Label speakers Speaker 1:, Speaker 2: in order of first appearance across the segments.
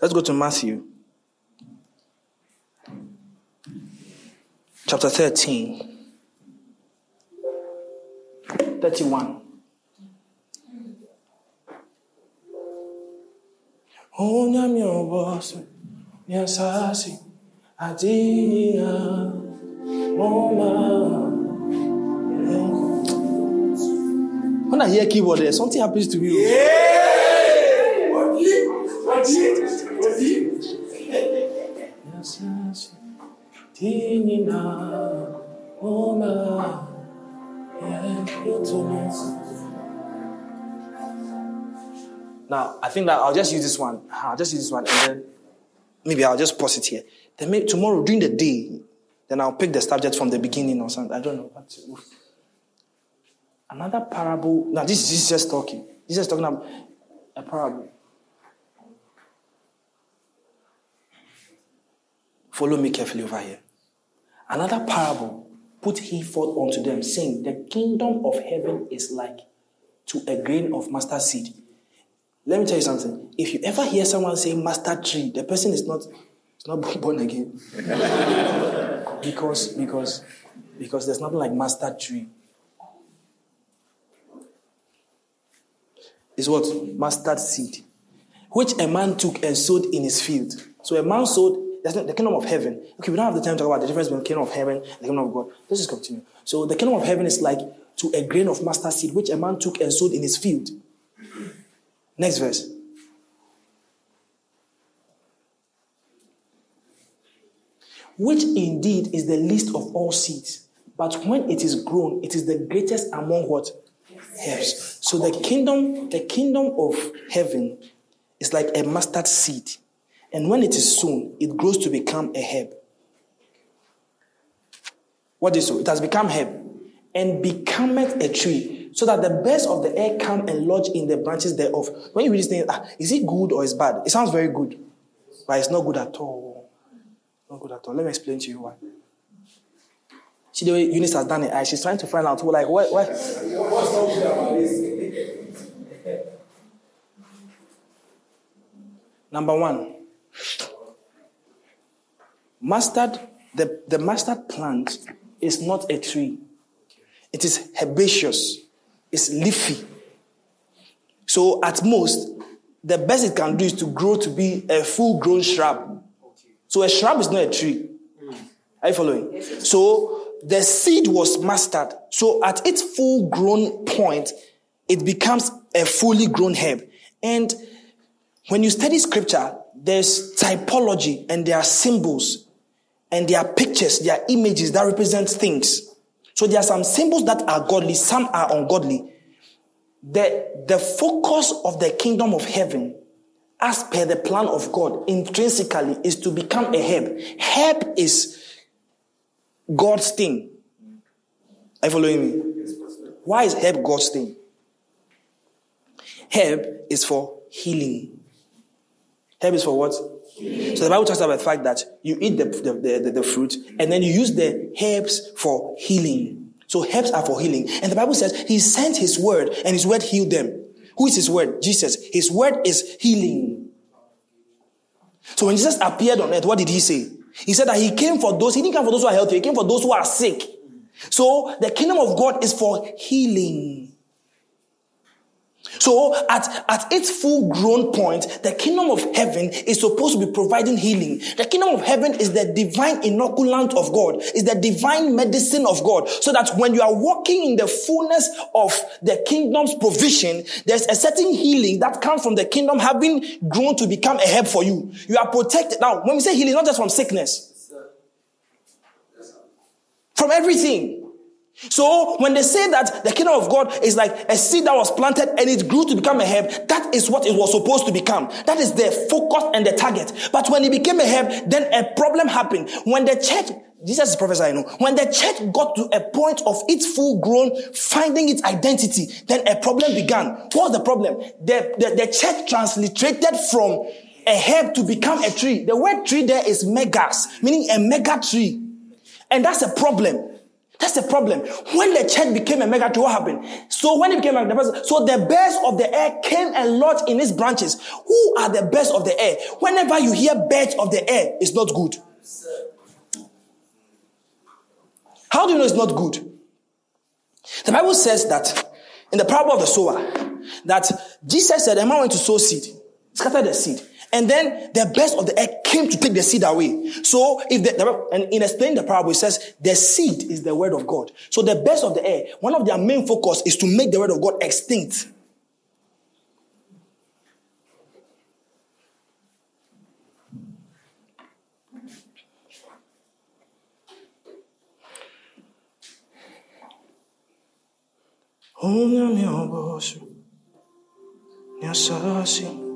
Speaker 1: Let's go to Matthew. Chapter 13. 31. Onyame oboso nyasasi adina moma. When I hear keyboard there, something happens to me. Nyasasi Now, I think that I'll just use this one. I'll just use this one, and then maybe I'll just pause it here. Then maybe tomorrow during the day, then I'll pick the subject from the beginning or something. I don't know. Another parable. Now, this, is just talking. This is talking about a parable. Follow me carefully over here. Another parable put he forth unto them, saying, The kingdom of heaven is like to a grain of mustard seed. Let me tell you something. If you ever hear someone say mustard tree, the person is not, is not born again. because, because, because there's nothing like mustard tree. It's what? Mustard seed. Which a man took and sowed in his field. So a man sowed that's not the kingdom of heaven. Okay, we don't have the time to talk about the difference between the kingdom of heaven and the kingdom of God. Let's just continue. So the kingdom of heaven is like to a grain of mustard seed, which a man took and sowed in his field. Next verse. Which indeed is the least of all seeds, but when it is grown, it is the greatest among what? Herbs. So the kingdom, the kingdom of heaven is like a mustard seed. And when it is sown, it grows to become a herb. What is so? It has become herb and becometh a tree, so that the birds of the air come and lodge in the branches thereof. When you read this thing, ah, is it good or is bad? It sounds very good, but it's not good at all. Not good at all. Let me explain to you why. See the way Eunice has done it. She's trying to find out, like, what? what? Number one, Mustard, the, the mustard plant is not a tree. It is herbaceous. It's leafy. So at most, the best it can do is to grow to be a full-grown shrub. So a shrub is not a tree. Are you following? So the seed was mustard. So at its full-grown point, it becomes a fully grown herb. And when you study scripture, there's typology and there are symbols and there are pictures, there are images that represent things. So there are some symbols that are godly, some are ungodly. The, the focus of the kingdom of heaven, as per the plan of God, intrinsically is to become a herb. Herb is God's thing. Are you following me? Why is herb God's thing? Herb is for healing. Herb is for what? So the Bible talks about the fact that you eat the, the, the, the, fruit and then you use the herbs for healing. So herbs are for healing. And the Bible says he sent his word and his word healed them. Who is his word? Jesus. His word is healing. So when Jesus appeared on earth, what did he say? He said that he came for those, he didn't come for those who are healthy, he came for those who are sick. So the kingdom of God is for healing. So at, at its full grown point, the kingdom of heaven is supposed to be providing healing. The kingdom of heaven is the divine inoculant of God, is the divine medicine of God. So that when you are walking in the fullness of the kingdom's provision, there's a certain healing that comes from the kingdom having grown to become a help for you. You are protected. Now, when we say healing, not just from sickness, from everything. So when they say that the kingdom of God is like a seed that was planted and it grew to become a herb, that is what it was supposed to become. That is the focus and the target. But when it became a herb, then a problem happened. When the church, Jesus is prophesying, when the church got to a point of its full grown, finding its identity, then a problem began. What was the problem? The, the, the church transliterated from a herb to become a tree. The word tree there is megas, meaning a mega tree. And that's a problem. That's the problem. When the church became a mega tree, what happened? So when it became a mega so the birds of the air came and lodged in its branches. Who are the birds of the air? Whenever you hear birds of the air, it's not good. How do you know it's not good? The Bible says that in the parable of the sower, that Jesus said, a man went to sow seed, scatter the seed. And then the best of the egg came to take the seed away. So if the, and in explaining the parable, it says the seed is the word of God. So the best of the air, one of their main focus is to make the word of God extinct. Nyasasi adini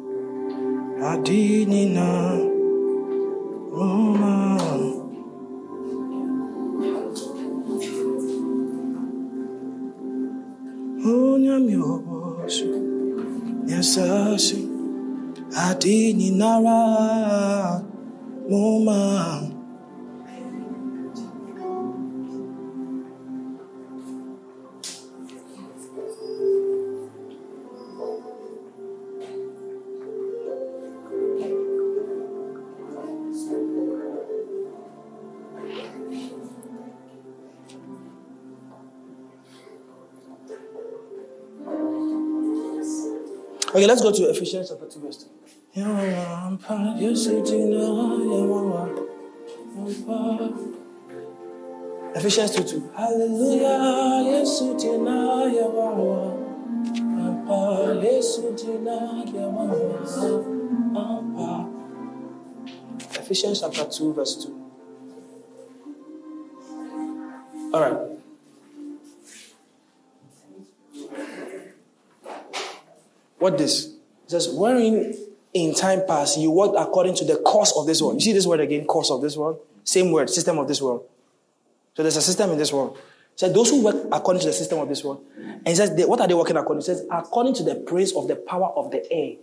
Speaker 1: na Roma. Onyame obosu nyasasi adini nara Roma Okay, let's go to Ephesians chapter 2, verse 2. Ephesians 2 2. Hallelujah. Ephesians chapter 2, verse 2. What this? It says, wherein in time past you worked according to the course of this world. You see this word again, course of this world? Same word, system of this world. So there's a system in this world. Says, those who work according to the system of this world. And it says, they, what are they working according to? It says, according to the praise of the power of the air.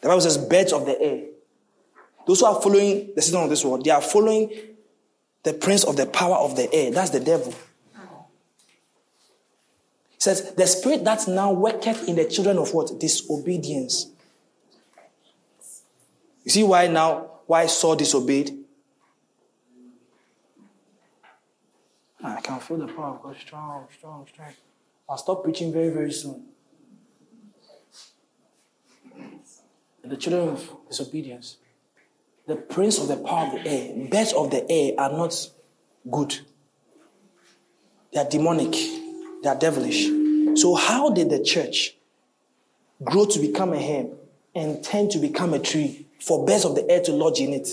Speaker 1: The Bible says, birds of the air. Those who are following the system of this world, they are following the prince of the power of the air. That's the devil says, The spirit that now worketh in the children of what? Disobedience. You see why now, why Saul disobeyed? Ah, I can feel the power of God strong, strong, strong. I'll stop preaching very, very soon. the children of disobedience, the prince of the power of the air, birds of the air are not good. They are demonic. They are devilish. So, how did the church grow to become a herb and tend to become a tree for birds of the air to lodge in it?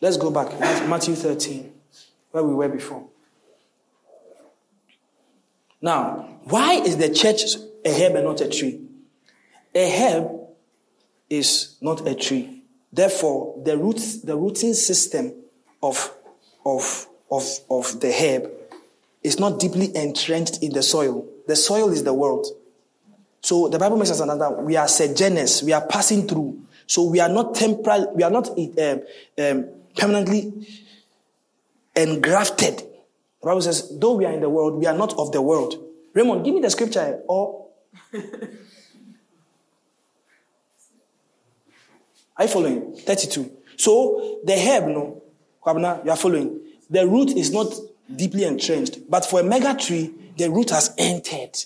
Speaker 1: Let's go back. Matthew 13, where we were before. Now, why is the church a herb and not a tree? A herb is not a tree. Therefore, the roots, the rooting system of, of, of, of the herb is not deeply entrenched in the soil. The soil is the world. So the Bible makes us understand we are sojourners, we are passing through. So we are not temporal, we are not um, um, permanently engrafted. The Bible says, though we are in the world, we are not of the world. Raymond, give me the scripture or. Are you following? 32. So the herb, no, Kwabna, you are following. The root is not deeply entrenched, but for a mega tree, the root has entered.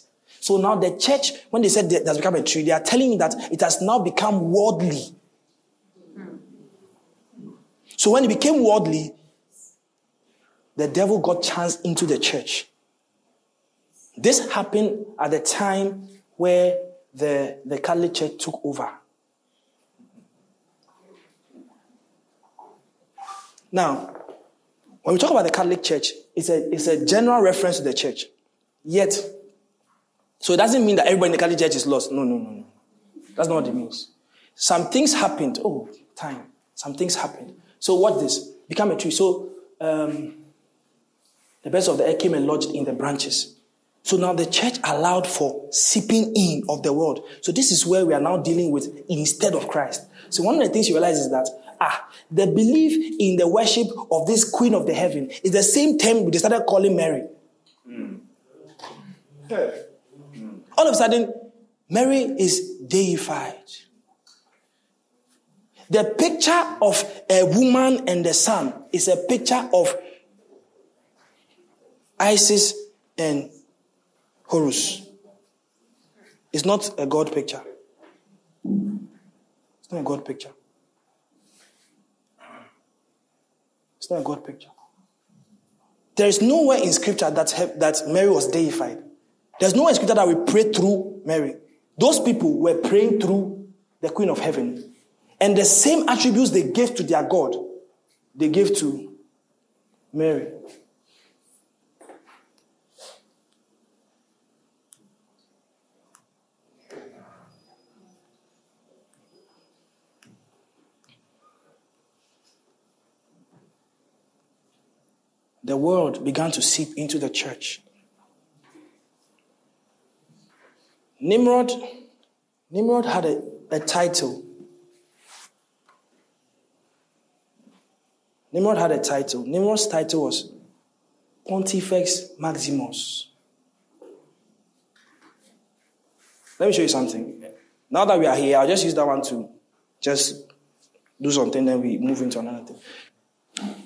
Speaker 1: So now the church, when they said it has become a tree, they are telling me that it has now become worldly. So when it became worldly, the devil got chance into the church. This happened at the time where the, the Catholic Church took over. Now, when we talk about the Catholic Church, it's a, it's a general reference to the church. Yet, so it doesn't mean that everybody in the Catholic Church is lost. No, no, no, no. That's not what it means. Some things happened. Oh, time. Some things happened. So what this? Become a tree. So um, the birds of the air came and lodged in the branches. So now the church allowed for seeping in of the world. So this is where we are now dealing with instead of Christ. So one of the things you realize is that ah, the belief in the worship of this queen of the heaven is the same term they started calling Mary. Mm. All of a sudden, Mary is deified. The picture of a woman and the sun is a picture of Isis and Horus. It's not a God picture. It's not a God picture. It's not a God picture. There is nowhere in scripture that, that Mary was deified. There's nowhere in scripture that we pray through Mary. Those people were praying through the Queen of Heaven. And the same attributes they gave to their God, they gave to Mary. The world began to seep into the church. Nimrod, Nimrod had a, a title Nimrod had a title. Nimrod's title was Pontifex Maximus. Let me show you something. Now that we are here, I'll just use that one to just do something, then we move into another thing.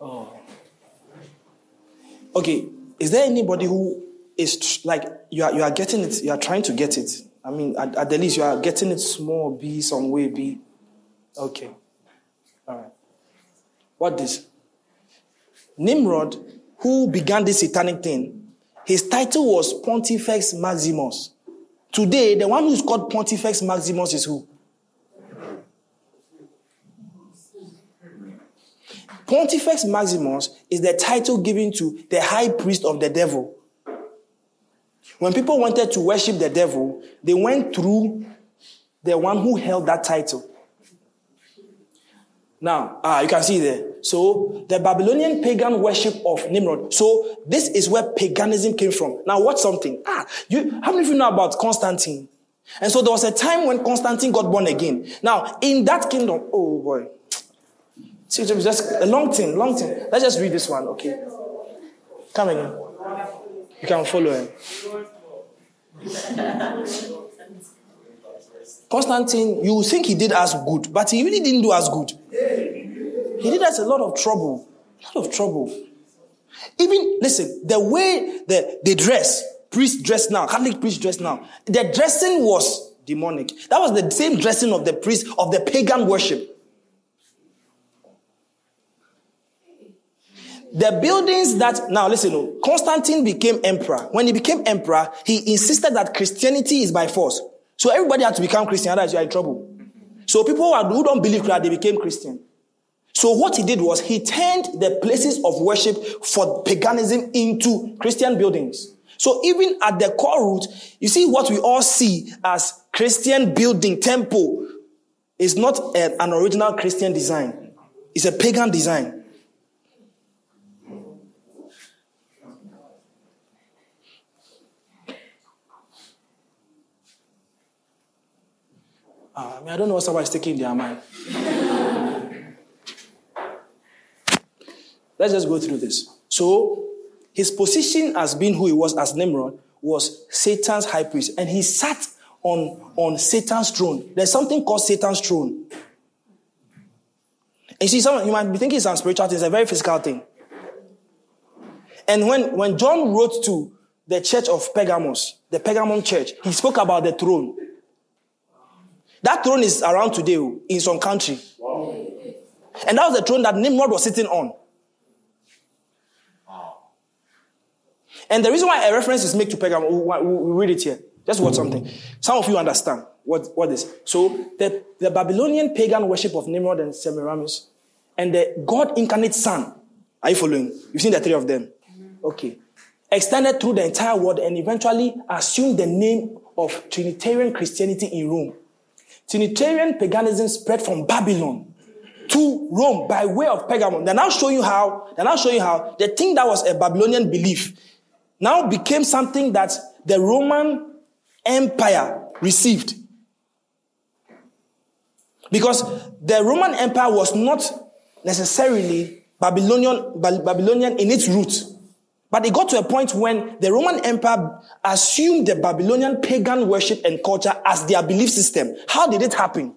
Speaker 1: Oh. Okay, is there anybody who is like you are you are getting it, you are trying to get it? I mean, at, at the least you are getting it small b some way b. Okay. All right. What this? Nimrod, who began this satanic thing, his title was Pontifex Maximus. Today, the one who's called Pontifex Maximus is who? Pontifex Maximus is the title given to the high priest of the devil. When people wanted to worship the devil, they went through the one who held that title. Now, ah, you can see there. So, the Babylonian pagan worship of Nimrod. So, this is where paganism came from. Now, what's something? Ah, you, how many of you know about Constantine? And so, there was a time when Constantine got born again. Now, in that kingdom, oh boy. See, it's just a long thing, long thing. Let's just read this one, okay? Come in. You can follow him. Constantine, you think he did us good, but he really didn't do us good. He did us a lot of trouble. A lot of trouble. Even, listen, the way the, they dress, priests dress now, Catholic priests dress now, the dressing was demonic. That was the same dressing of the priest of the pagan worship. The buildings that, now listen, oh, Constantine became emperor. When he became emperor, he insisted that Christianity is by force. So everybody had to become Christian, otherwise you are in trouble. So people who don't believe Christ, they became Christian. So what he did was he turned the places of worship for paganism into Christian buildings. So even at the core root, you see what we all see as Christian building, temple, is not eh, an original Christian design. It's a pagan design. Uh, I don't know what somebody's taking in their mind. Let's just go through this. So, his position as being who he was as Nimrod was Satan's high priest, and he sat on, on Satan's throne. There's something called Satan's throne. And you see, some you might be thinking it's a spiritual thing, it's a very physical thing. And when, when John wrote to the church of Pergamos, the Pergamon church, he spoke about the throne. That throne is around today oh, in some country. Wow. And that was the throne that Nimrod was sitting on. And the reason why a reference is made to Pergamum, we, read it here. Just what something. Some of you understand what, what is. So the, the Babylonian pagan worship of Nimrod and Semiramis and the God incarnate Son. Are you following? You've seen the three of them. Okay. Extended through the entire world and eventually assumed the name of Trinitarian Christianity in Rome. Trinitarian paganism spread from Babylon to Rome by way of Pergamon. They're now showing you how, they're now showing you how the thing that was a Babylonian belief now became something that the Roman Empire received. Because the Roman Empire was not necessarily Babylonian, Babylonian in its roots. But it got to a point when the Roman Empire assumed the Babylonian pagan worship and culture as their belief system. How did it happen?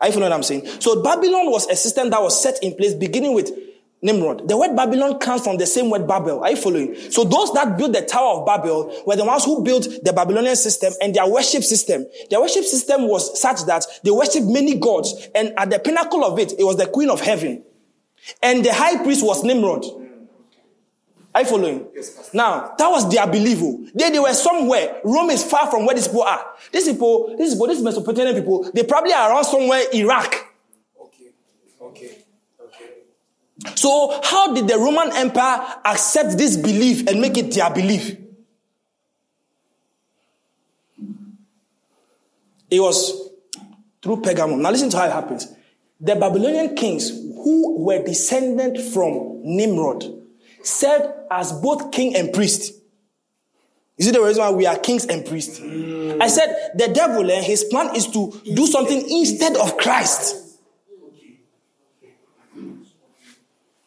Speaker 1: Are you following what I'm saying? So Babylon was a system that was set in place beginning with Nimrod. The word Babylon comes from the same word Babel. Are you following? So those that built the Tower of Babel were the ones who built the Babylonian system and their worship system. Their worship system was such that they worshiped many gods and at the pinnacle of it, it was the queen of heaven. And the high priest was Nimrod. Are you following? Yes, now, that was their belief. Oh. They, they were somewhere. Rome is far from where these people are. These people, these people, these Mesopotamian people, they probably are around somewhere Iraq. Okay. Okay. Okay. So, how did the Roman Empire accept this belief and make it their belief? It was through Pergamum. Now, listen to how it happens. The Babylonian kings who were descended from Nimrod served as both king and priest. You see the reason why we are kings and priests? Mm. I said the devil, and his plan is to do something instead of Christ.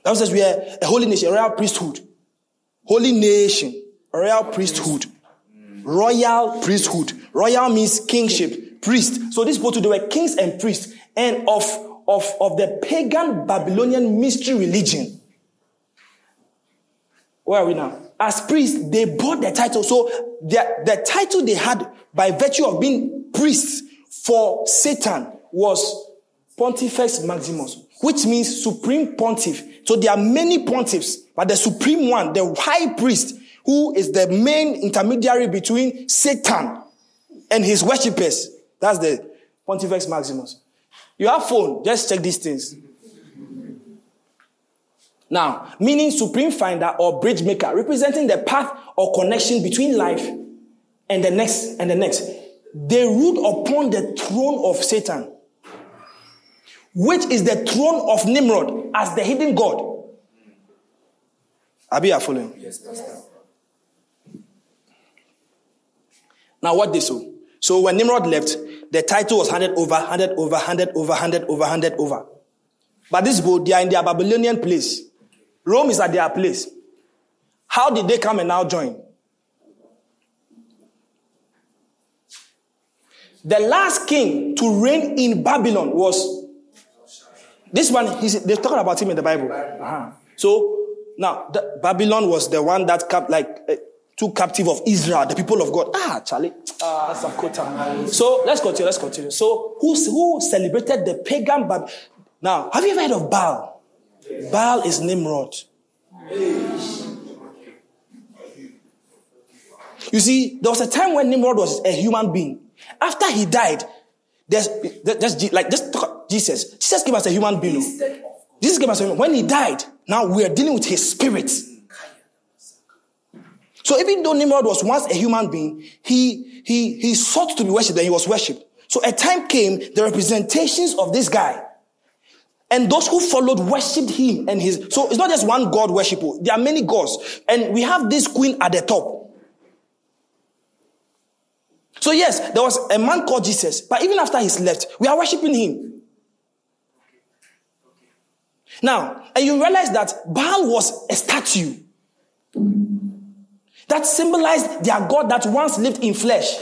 Speaker 1: That says we are a holy nation, a royal priesthood. Holy nation, a royal priesthood. Royal priesthood. Royal means kingship, priest. So these both they were kings and priests and of, of, of the pagan Babylonian mystery religion. Where are we now? As priests, they bought the title. So the, the title they had by virtue of being priests for Satan was Pontifex Maximus, which means supreme pontiff. So there are many pontiffs, but the supreme one, the high priest, who is the main intermediary between Satan and his worshippers. That's the Pontifex Maximus. You have phone, just check these things. Now, meaning supreme finder or bridge maker, representing the path or connection between life and the next and the next. They ruled upon the throne of Satan, which is the throne of Nimrod as the hidden God. Abi, are following? Yes, Pastor. Now, what they so? So when Nimrod left, the title was handed over, handed over, handed over, handed over, handed over. But this boat, they are in their Babylonian place. Rome is at their place. How did they come and now join? The last king to reign in Babylon was this one. They're talking about him in the Bible. Uh-huh. So now Babylon was the one that kept like uh, took captive of Israel, the people of God. Ah, Charlie. Ah, Sakota. So let's continue. Let's continue. So who who celebrated the pagan Babylon? Now, have you ever heard of Baal? Baal is Nimrod. You see, there was a time when Nimrod was a human being. After he died, there's, there's like just Jesus. Jesus gave us a human being. Jesus gave us a human. When he died, now we are dealing with his spirit. So even though Nimrod was once a human being, he he he sought to be worshipped and he was worshipped. So a time came, the representations of this guy and those who followed worshipped him and his. So it's not just one God worship. Oh, there are many gods. And we have this queen at the top. So yes, there was a man called Jesus. But even after he's left, we are worshiping him. Now, and you realize that Baal was a statue that symbolized their God that once lived in flesh.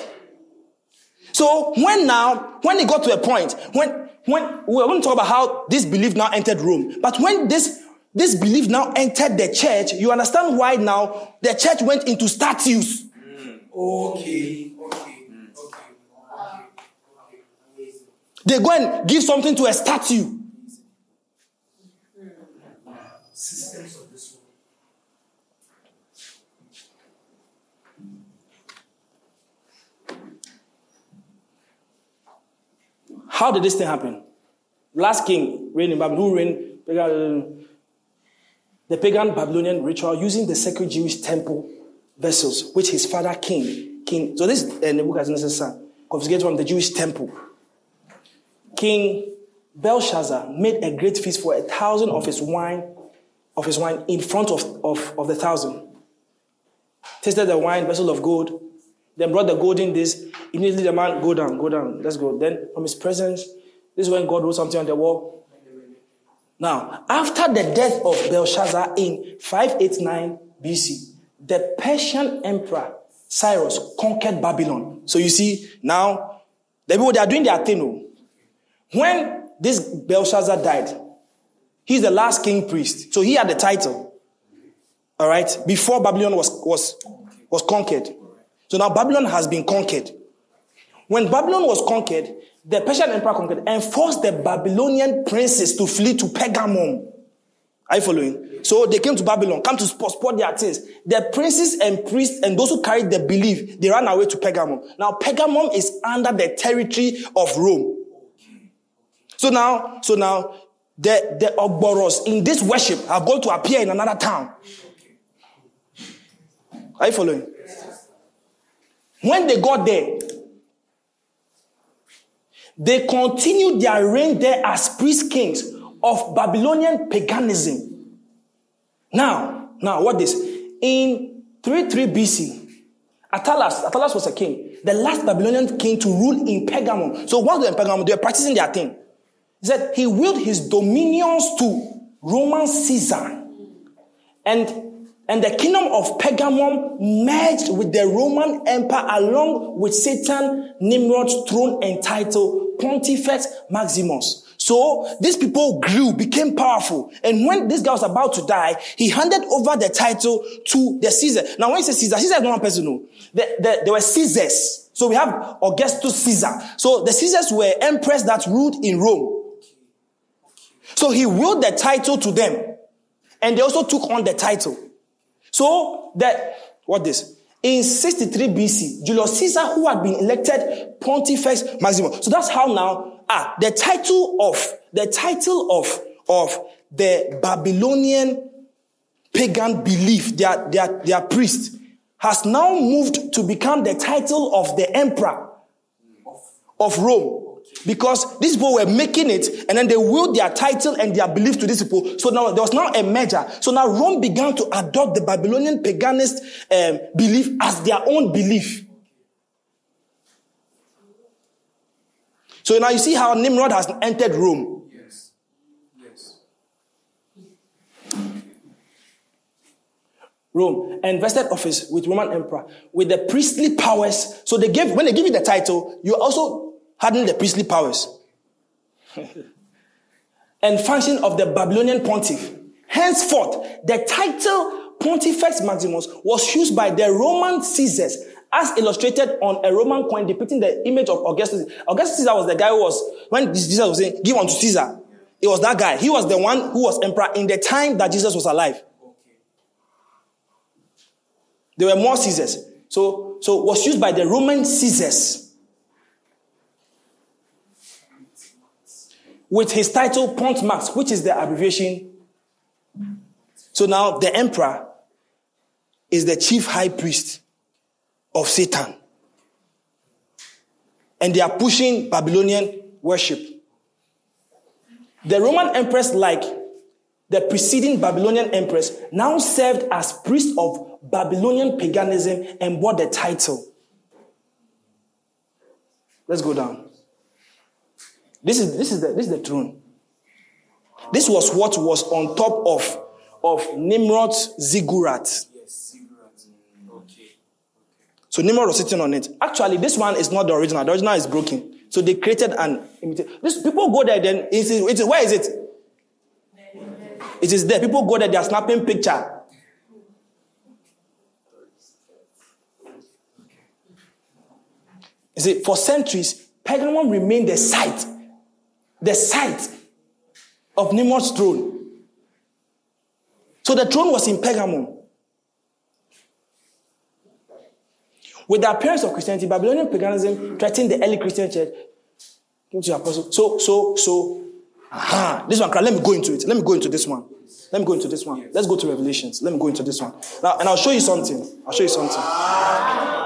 Speaker 1: So when now, when it got to a point, when when we're going to talk about how this belief now entered Rome, but when this this belief now entered the church, you understand why now the church went into statues. Mm. Okay. Okay. Okay. They go and give something to a statue. How did this thing happen? Last king reigned in Babylon. Who reigned? The pagan Babylonian ritual using the sacred Jewish temple vessels, which his father king, king. So this is uh, Nebuchadnezzar's son, confiscated from the Jewish temple. King Belshazzar made a great feast for a thousand of his wine, of his wine in front of, of, of the thousand. Tasted the wine, vessel of gold, then brought the golden dish. Immediately the man, go down, go down, let's go. Then from his presence, This is when God wrote something on the wall. Now, after the death of Belshazzar in 589 BC, the Persian emperor Cyrus conquered Babylon. So you see, now the people they are doing their thing. Oh. When this Belshazzar died, he's the last king priest. So he had the title. All right, before Babylon was was was conquered. So now Babylon has been conquered. When Babylon was conquered, the Persian emperor conquered and forced the Babylonian princes to flee to Pergamum. Are you following? So they came to Babylon, come to support their things. The princes and priests and those who carried the belief, they ran away to Pergamum. Now Pergamum is under the territory of Rome. So now, so now, the, the Ogboros in this worship are going to appear in another town. Are you following? When they got there, they continued their reign there as priest kings of Babylonian paganism. Now, now, what this? In 33 BC, Attalus, Attalus was a king, the last Babylonian king to rule in Pergamum. So while they were in Pergamum, they were practicing their thing. He said he willed his dominions to Roman Caesar. And, and the kingdom of Pergamum merged with the Roman Empire along with Satan Nimrod's throne entitled Pontifex Maximus. So these people grew, became powerful. And when this guy was about to die, he handed over the title to the Caesar. Now, when he says Caesar, Caesar is not one person, no. There, there, there were Caesars. So we have Augustus Caesar. So the Caesars were emperors that ruled in Rome. So he willed the title to them. And they also took on the title. So that, what this? In 63 BC, Julius Caesar, who had been elected Pontifex Maximus. So that's how now Ah, the title of, the title of, of the Babylonian pagan belief, their, their, their priest, has now moved to become the title of the emperor of Rome. Because these people were making it and then they willed their title and their belief to these people. So now there was now a merger. So now Rome began to adopt the Babylonian paganist um, belief as their own belief. So now you see how Nimrod has entered Rome. Yes. Yes. Rome invested office with Roman emperor with the priestly powers. So they gave when they give you the title, you also harden the priestly powers and function of the Babylonian pontiff. Henceforth, the title Pontifex Maximus was used by the Roman Caesars as illustrated on a Roman coin depicting the image of Augustus. Augustus Caesar was the guy who was, when Jesus was saying, give unto Caesar, it was that guy. He was the one who was emperor in the time that Jesus was alive. There were more Caesars. So, so was used by the Roman Caesars. With his title Pont Max, which is the abbreviation. So now the emperor is the chief high priest of Satan. And they are pushing Babylonian worship. The Roman empress, like the preceding Babylonian empress, now served as priest of Babylonian paganism and bore the title. Let's go down. This is, this is, the, this is the throne. This was what was on top of, of Nimrod's ziggurat. Yes, ziggurat. Okay. So Nimrod was sitting on it. Actually, this one is not the original. The original is broken. So they created an imitation. This people go there, then it is, it is where is it? It is there. People go there, they are snapping picture. You see, for centuries, Pergamum remained the site, the site of Nimrod's throne. So the throne was in Pergamum. With the appearance of Christianity, Babylonian paganism threatened the early Christian church. apostle. So, so, so, aha, this one, let me go into it. Let me go into this one. Let me go into this one. Let's go to Revelations. Let me go into this one. Now, and I'll show you something. I'll show you something. Ah.